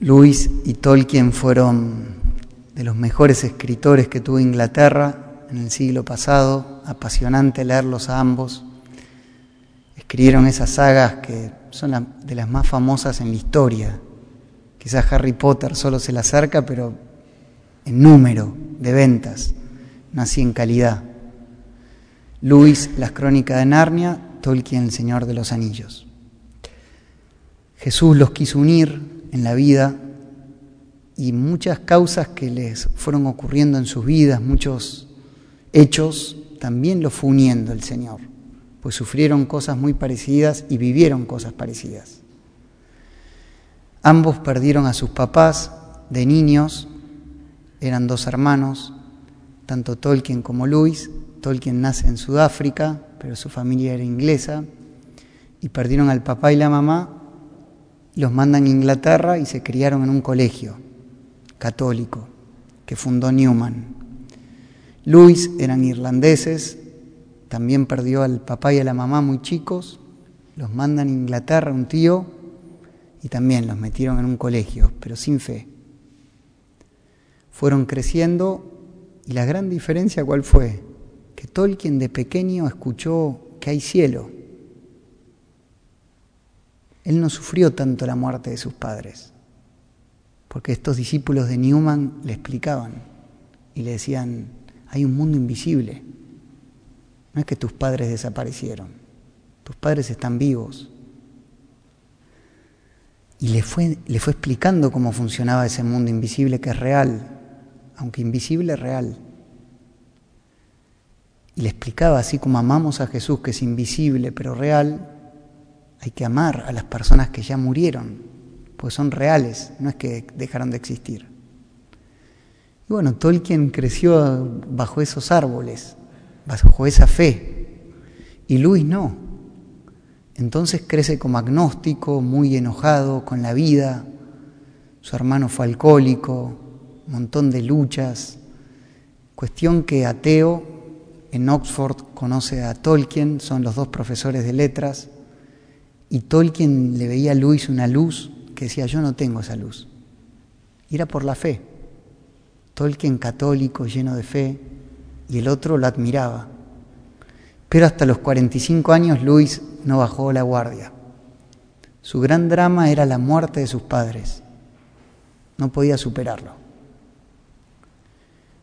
Lewis y Tolkien fueron de los mejores escritores que tuvo Inglaterra en el siglo pasado, apasionante leerlos a ambos. Escribieron esas sagas que son de las más famosas en la historia. Quizás Harry Potter solo se le acerca, pero en número de ventas, no así en calidad. Lewis, Las Crónicas de Narnia, Tolkien, El Señor de los Anillos. Jesús los quiso unir en la vida y muchas causas que les fueron ocurriendo en sus vidas, muchos hechos, también los fue uniendo el Señor, pues sufrieron cosas muy parecidas y vivieron cosas parecidas. Ambos perdieron a sus papás de niños, eran dos hermanos, tanto Tolkien como Luis. Tolkien nace en Sudáfrica, pero su familia era inglesa, y perdieron al papá y la mamá los mandan a Inglaterra y se criaron en un colegio católico que fundó Newman. Luis eran irlandeses, también perdió al papá y a la mamá muy chicos, los mandan a Inglaterra un tío y también los metieron en un colegio, pero sin fe. Fueron creciendo y la gran diferencia cuál fue? Que Tolkien de pequeño escuchó que hay cielo él no sufrió tanto la muerte de sus padres, porque estos discípulos de Newman le explicaban y le decían, hay un mundo invisible, no es que tus padres desaparecieron, tus padres están vivos. Y le fue, le fue explicando cómo funcionaba ese mundo invisible que es real, aunque invisible real. Y le explicaba así como amamos a Jesús, que es invisible pero real, hay que amar a las personas que ya murieron, pues son reales, no es que dejaron de existir. Y bueno, Tolkien creció bajo esos árboles, bajo esa fe, y Luis no. Entonces crece como agnóstico, muy enojado con la vida, su hermano fue alcohólico, montón de luchas, cuestión que ateo en Oxford conoce a Tolkien, son los dos profesores de letras, y Tolkien le veía a Luis una luz que decía, yo no tengo esa luz. Y era por la fe. Tolkien católico, lleno de fe, y el otro lo admiraba. Pero hasta los 45 años Luis no bajó la guardia. Su gran drama era la muerte de sus padres. No podía superarlo.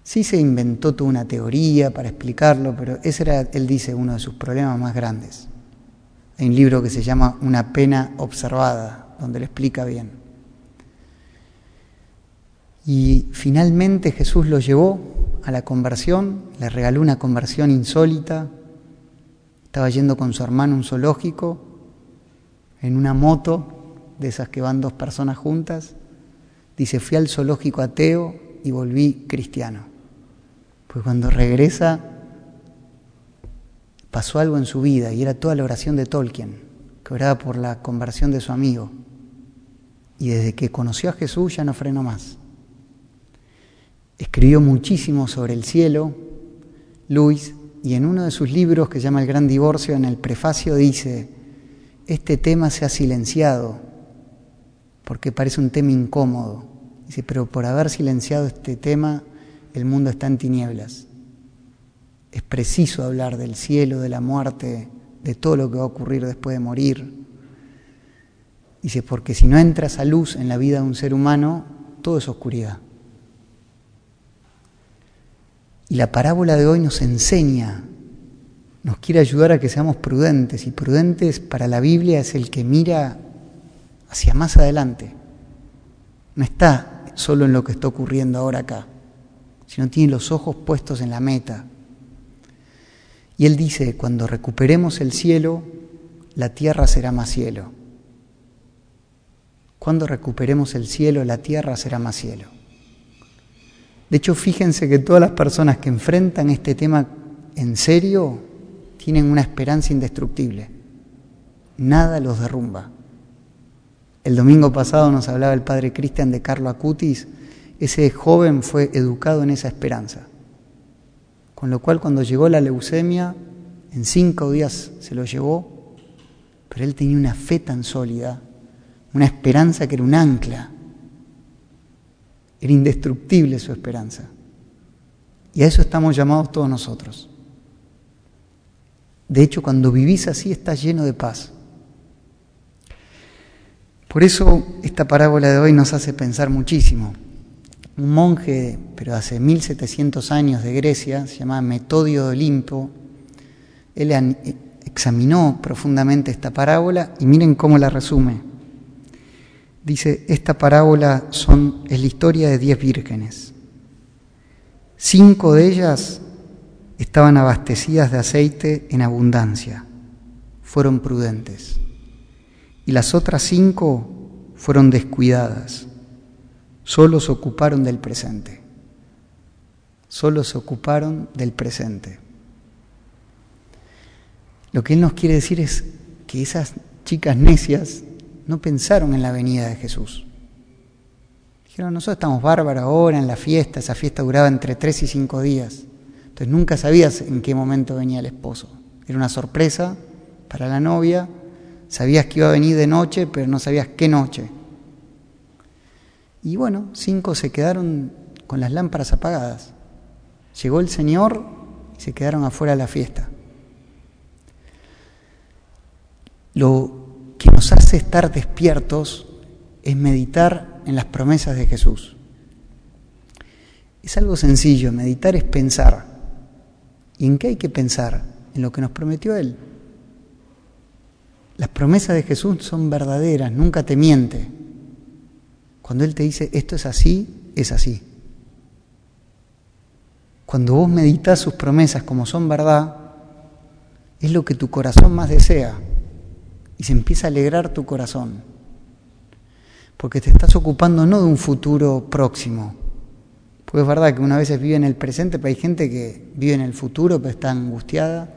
Sí se inventó toda una teoría para explicarlo, pero ese era, él dice, uno de sus problemas más grandes. Hay un libro que se llama Una pena observada, donde lo explica bien. Y finalmente Jesús lo llevó a la conversión, le regaló una conversión insólita. Estaba yendo con su hermano a un zoológico en una moto, de esas que van dos personas juntas. Dice, fui al zoológico ateo y volví cristiano. Pues cuando regresa pasó algo en su vida y era toda la oración de Tolkien, que oraba por la conversión de su amigo. Y desde que conoció a Jesús ya no frenó más. Escribió muchísimo sobre el cielo, Luis, y en uno de sus libros que se llama El Gran Divorcio, en el prefacio dice, este tema se ha silenciado porque parece un tema incómodo. Dice, pero por haber silenciado este tema, el mundo está en tinieblas es preciso hablar del cielo, de la muerte, de todo lo que va a ocurrir después de morir. Dice, porque si no entra esa luz en la vida de un ser humano, todo es oscuridad. Y la parábola de hoy nos enseña, nos quiere ayudar a que seamos prudentes, y prudentes para la Biblia es el que mira hacia más adelante. No está solo en lo que está ocurriendo ahora acá, sino tiene los ojos puestos en la meta, y él dice, cuando recuperemos el cielo, la tierra será más cielo. Cuando recuperemos el cielo, la tierra será más cielo. De hecho, fíjense que todas las personas que enfrentan este tema en serio tienen una esperanza indestructible. Nada los derrumba. El domingo pasado nos hablaba el padre Cristian de Carlo Acutis. Ese joven fue educado en esa esperanza. Con lo cual cuando llegó la leucemia, en cinco días se lo llevó, pero él tenía una fe tan sólida, una esperanza que era un ancla, era indestructible su esperanza. Y a eso estamos llamados todos nosotros. De hecho, cuando vivís así estás lleno de paz. Por eso esta parábola de hoy nos hace pensar muchísimo. Un monje, pero hace 1700 años de Grecia, se llamaba Metodio de Olimpo, él examinó profundamente esta parábola y miren cómo la resume. Dice, esta parábola es la historia de diez vírgenes. Cinco de ellas estaban abastecidas de aceite en abundancia, fueron prudentes. Y las otras cinco fueron descuidadas, solo se ocuparon del presente. Solo se ocuparon del presente. Lo que él nos quiere decir es que esas chicas necias no pensaron en la venida de Jesús. Dijeron, nosotros estamos bárbaros ahora en la fiesta, esa fiesta duraba entre tres y cinco días. Entonces nunca sabías en qué momento venía el esposo. Era una sorpresa para la novia, sabías que iba a venir de noche, pero no sabías qué noche. Y bueno, cinco se quedaron con las lámparas apagadas. Llegó el Señor y se quedaron afuera de la fiesta. Lo que nos hace estar despiertos es meditar en las promesas de Jesús. Es algo sencillo, meditar es pensar. ¿Y en qué hay que pensar? En lo que nos prometió Él. Las promesas de Jesús son verdaderas, nunca te miente. Cuando Él te dice, esto es así, es así. Cuando vos meditas sus promesas como son verdad, es lo que tu corazón más desea y se empieza a alegrar tu corazón. Porque te estás ocupando no de un futuro próximo, pues es verdad que una vez vive en el presente, pero hay gente que vive en el futuro, pero está angustiada,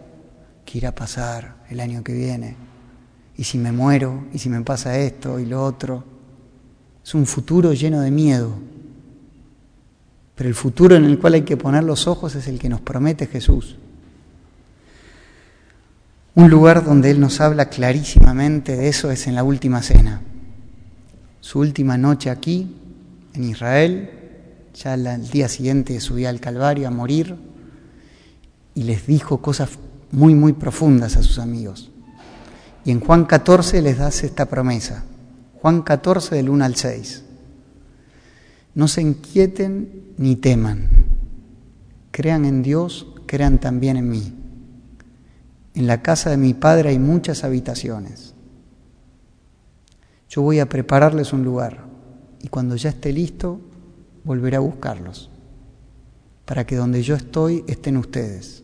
que irá a pasar el año que viene. Y si me muero, y si me pasa esto y lo otro. Es un futuro lleno de miedo. Pero el futuro en el cual hay que poner los ojos es el que nos promete Jesús. Un lugar donde Él nos habla clarísimamente de eso es en la última cena. Su última noche aquí, en Israel, ya el día siguiente subía al Calvario a morir y les dijo cosas muy, muy profundas a sus amigos. Y en Juan 14 les das esta promesa. Juan 14 del 1 al 6. No se inquieten ni teman. Crean en Dios, crean también en mí. En la casa de mi Padre hay muchas habitaciones. Yo voy a prepararles un lugar y cuando ya esté listo, volveré a buscarlos, para que donde yo estoy estén ustedes.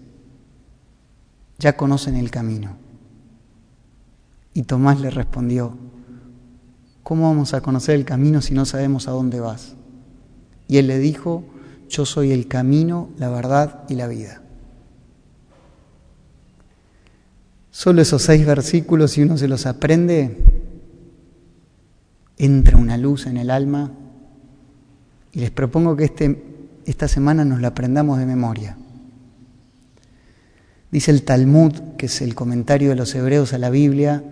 Ya conocen el camino. Y Tomás le respondió, ¿cómo vamos a conocer el camino si no sabemos a dónde vas? Y él le dijo, yo soy el camino, la verdad y la vida. Solo esos seis versículos, si uno se los aprende, entra una luz en el alma y les propongo que este, esta semana nos la aprendamos de memoria. Dice el Talmud, que es el comentario de los hebreos a la Biblia,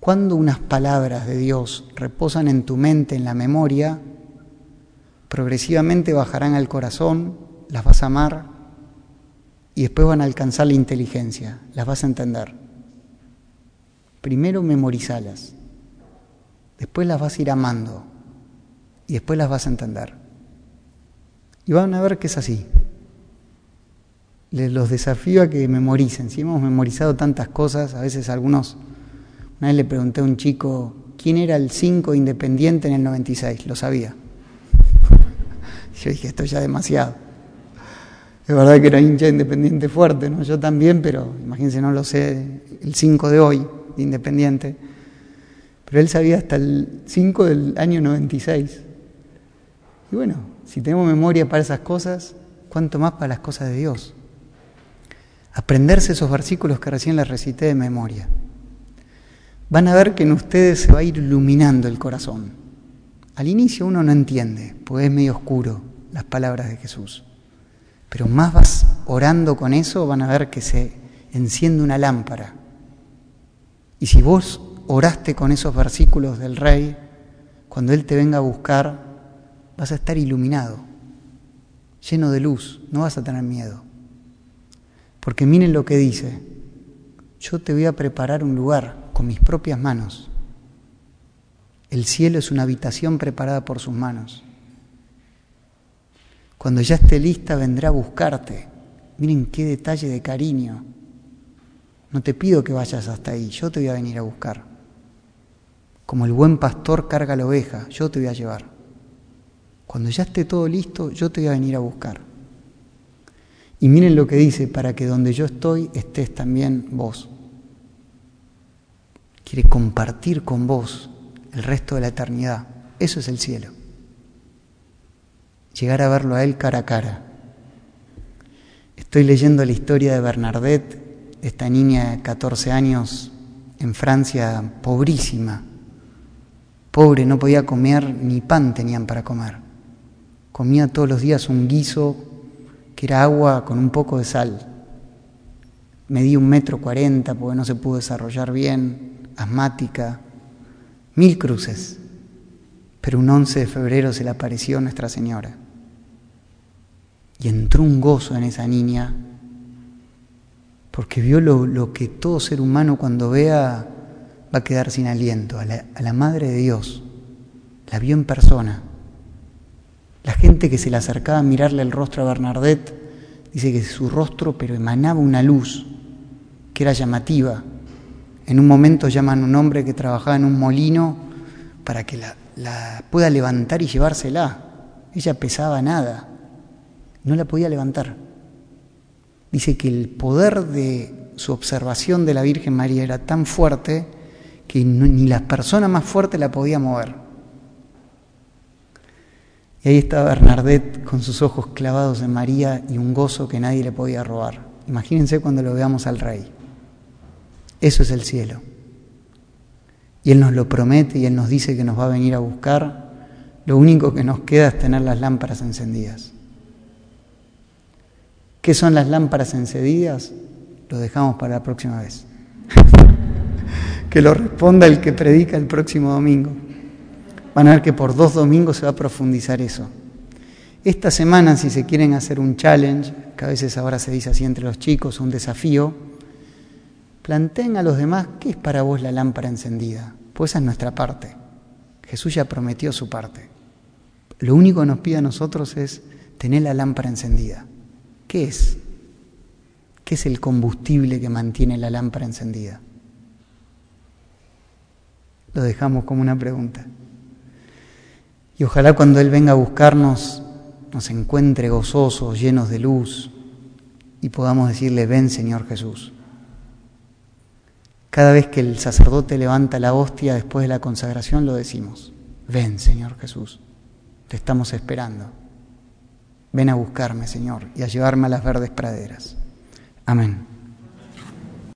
cuando unas palabras de Dios reposan en tu mente, en la memoria, progresivamente bajarán al corazón, las vas a amar y después van a alcanzar la inteligencia, las vas a entender. Primero memorizalas, después las vas a ir amando y después las vas a entender. Y van a ver que es así. Les los desafío a que memoricen. Si hemos memorizado tantas cosas, a veces algunos. Una vez le pregunté a un chico quién era el 5 independiente en el 96. Lo sabía. Yo dije, esto ya es demasiado. Es verdad que era hincha independiente fuerte, ¿no? Yo también, pero imagínense, no lo sé, el 5 de hoy, de independiente. Pero él sabía hasta el 5 del año 96. Y bueno, si tenemos memoria para esas cosas, ¿cuánto más para las cosas de Dios? Aprenderse esos versículos que recién les recité de memoria. Van a ver que en ustedes se va a ir iluminando el corazón. Al inicio uno no entiende, porque es medio oscuro las palabras de Jesús. Pero más vas orando con eso, van a ver que se enciende una lámpara. Y si vos oraste con esos versículos del Rey, cuando Él te venga a buscar, vas a estar iluminado, lleno de luz, no vas a tener miedo. Porque miren lo que dice, yo te voy a preparar un lugar con mis propias manos. El cielo es una habitación preparada por sus manos. Cuando ya esté lista vendrá a buscarte. Miren qué detalle de cariño. No te pido que vayas hasta ahí, yo te voy a venir a buscar. Como el buen pastor carga la oveja, yo te voy a llevar. Cuando ya esté todo listo, yo te voy a venir a buscar. Y miren lo que dice, para que donde yo estoy estés también vos. Quiere compartir con vos el resto de la eternidad. Eso es el cielo. Llegar a verlo a Él cara a cara. Estoy leyendo la historia de Bernadette, esta niña de 14 años en Francia, pobrísima. Pobre, no podía comer, ni pan tenían para comer. Comía todos los días un guiso que era agua con un poco de sal. Medía un metro cuarenta porque no se pudo desarrollar bien, asmática, mil cruces, pero un 11 de febrero se le apareció Nuestra Señora. Y entró un gozo en esa niña, porque vio lo, que todo ser humano cuando vea va a quedar sin aliento, a la, a la Madre de Dios. La vio en persona. La gente que se le acercaba a mirarle el rostro a Bernadette, dice que su rostro pero emanaba una luz que era llamativa, en un momento llaman a un hombre que trabajaba en un molino para que la, pueda levantar y llevársela. Ella pesaba nada, no la podía levantar. Dice que el poder de su observación de la Virgen María era tan fuerte que ni la persona más fuerte la podía mover. Y ahí estaba Bernadette con sus ojos clavados en María y un gozo que nadie le podía robar. Imagínense cuando lo veamos al rey. Eso es el cielo. Y Él nos lo promete y Él nos dice que nos va a venir a buscar. Lo único que nos queda es tener las lámparas encendidas. ¿Qué son las lámparas encendidas? Lo dejamos para la próxima vez. que lo responda el que predica el próximo domingo. Van a ver que por dos domingos se va a profundizar eso. Esta semana, si se quieren hacer un challenge, que a veces ahora se dice así entre los chicos, un desafío, planteen a los demás qué es para vos la lámpara encendida. Pues esa es nuestra parte. Jesús ya prometió su parte. Lo único que nos pide a nosotros es tener la lámpara encendida. ¿Qué es? ¿Qué es el combustible que mantiene la lámpara encendida? Lo dejamos como una pregunta. Y ojalá cuando Él venga a buscarnos nos encuentre gozosos, llenos de luz, y podamos decirle, ven Señor Jesús. Cada vez que el sacerdote levanta la hostia después de la consagración lo decimos, ven Señor Jesús, te estamos esperando. Ven a buscarme, Señor, y a llevarme a las verdes praderas. Amén.